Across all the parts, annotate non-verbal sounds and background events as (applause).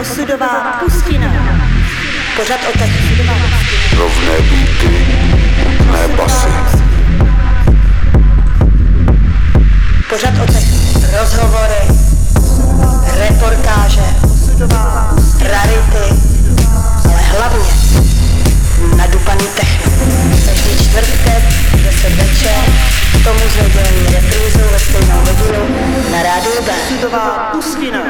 Osudová pustina. Pořad o tak. Rovné beaty, ne basy. Pořad o tak. Rozhovory, reportáže, rarity, ale hlavně nadupaný techno. Každý čtvrtek, 10 večer, k tomu s nedělní reprízou ve stejnou hodinu na rádiu B. Osudová pustina.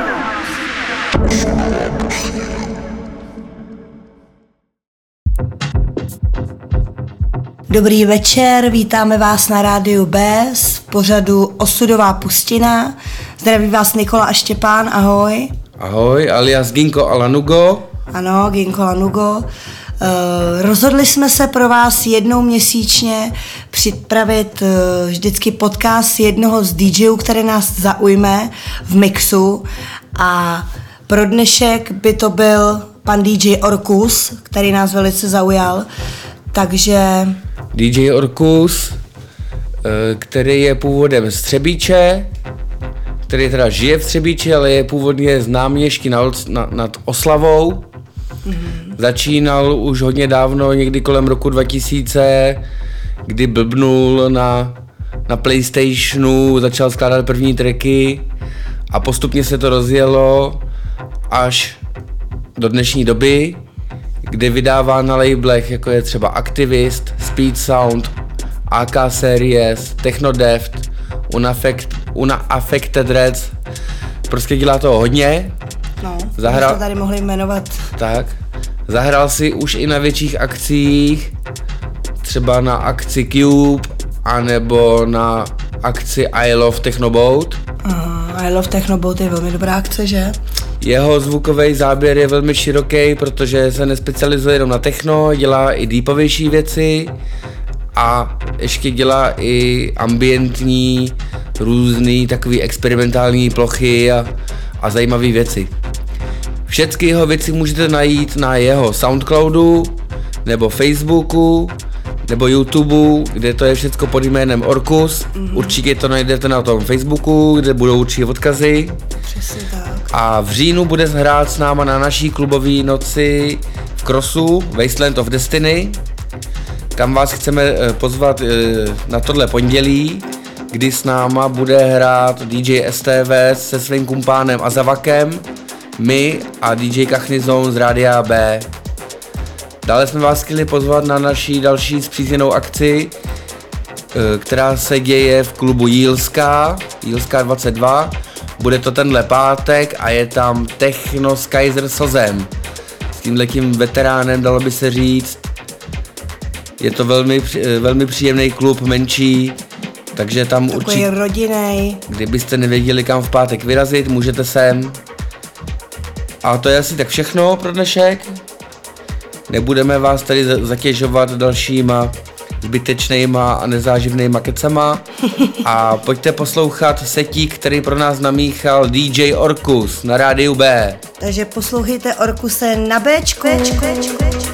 Dobrý večer, vítáme vás na rádiu B z pořadu Osudová pustina. Zdraví vás Nikola a Štěpán, ahoj. Ahoj, alias Ginko Alanugo. Ano, Ginko Lanugo. Uh, rozhodli jsme se pro vás jednou měsíčně připravit uh, vždycky podcast jednoho z DJů, který nás zaujme v mixu a pro dnešek by to byl pan DJ Orkus, který nás velice zaujal. Takže DJ Orkus, eh, který je původem z Třebíče, který teda žije v Třebíči, ale je původně ještě nad, nad Oslavou. Mm-hmm. Začínal už hodně dávno, někdy kolem roku 2000, kdy blbnul na, na Playstationu, začal skládat první tracky a postupně se to rozjelo až do dnešní doby, kdy vydává na labelech, jako je třeba Activist, Speed Sound, AK Series, Technodeft, Unaffect, Unaffected Reds. Prostě dělá toho hodně. No, Zahra- jsme tady mohli jmenovat Tak. Zahrál si už i na větších akcích, třeba na akci Cube, anebo na akci I Love Technoboat. uh, I Love Technoboat je velmi dobrá akce, že? Jeho zvukový záběr je velmi široký, protože se nespecializuje jenom na techno, dělá i deepovější věci a ještě dělá i ambientní, různý takový experimentální plochy a, a zajímavé věci. Všechny jeho věci můžete najít na jeho Soundcloudu, nebo Facebooku, nebo YouTubeu, kde to je všechno pod jménem Orkus. Mm-hmm. Určitě to najdete na tom Facebooku, kde budou určitě odkazy. Přesně tak. A v říjnu bude hrát s náma na naší klubové noci v Crossu, Wasteland of Destiny, kam vás chceme eh, pozvat eh, na tohle pondělí, kdy s náma bude hrát DJ STV se svým kumpánem Azavakem, my a DJ Kachny Zone z Rádia B. Dále jsme vás chtěli pozvat na naší další zpřízněnou akci, eh, která se děje v klubu Jílská, Jílská 22. Bude to tenhle pátek a je tam Techno s Kaiser Sozem. S tímhletím veteránem, dalo by se říct. Je to velmi, eh, velmi příjemný klub, menší, takže tam Takový určitě, rodinej. kdybyste nevěděli kam v pátek vyrazit, můžete sem. A to je asi tak všechno pro dnešek. Nebudeme vás tady za- zatěžovat dalšíma zbytečnýma a nezáživnýma kecama. (laughs) A pojďte poslouchat setík, který pro nás namíchal DJ Orkus na rádiu B. Takže poslouchejte Orkuse na Bčku. Bčku. Bčku.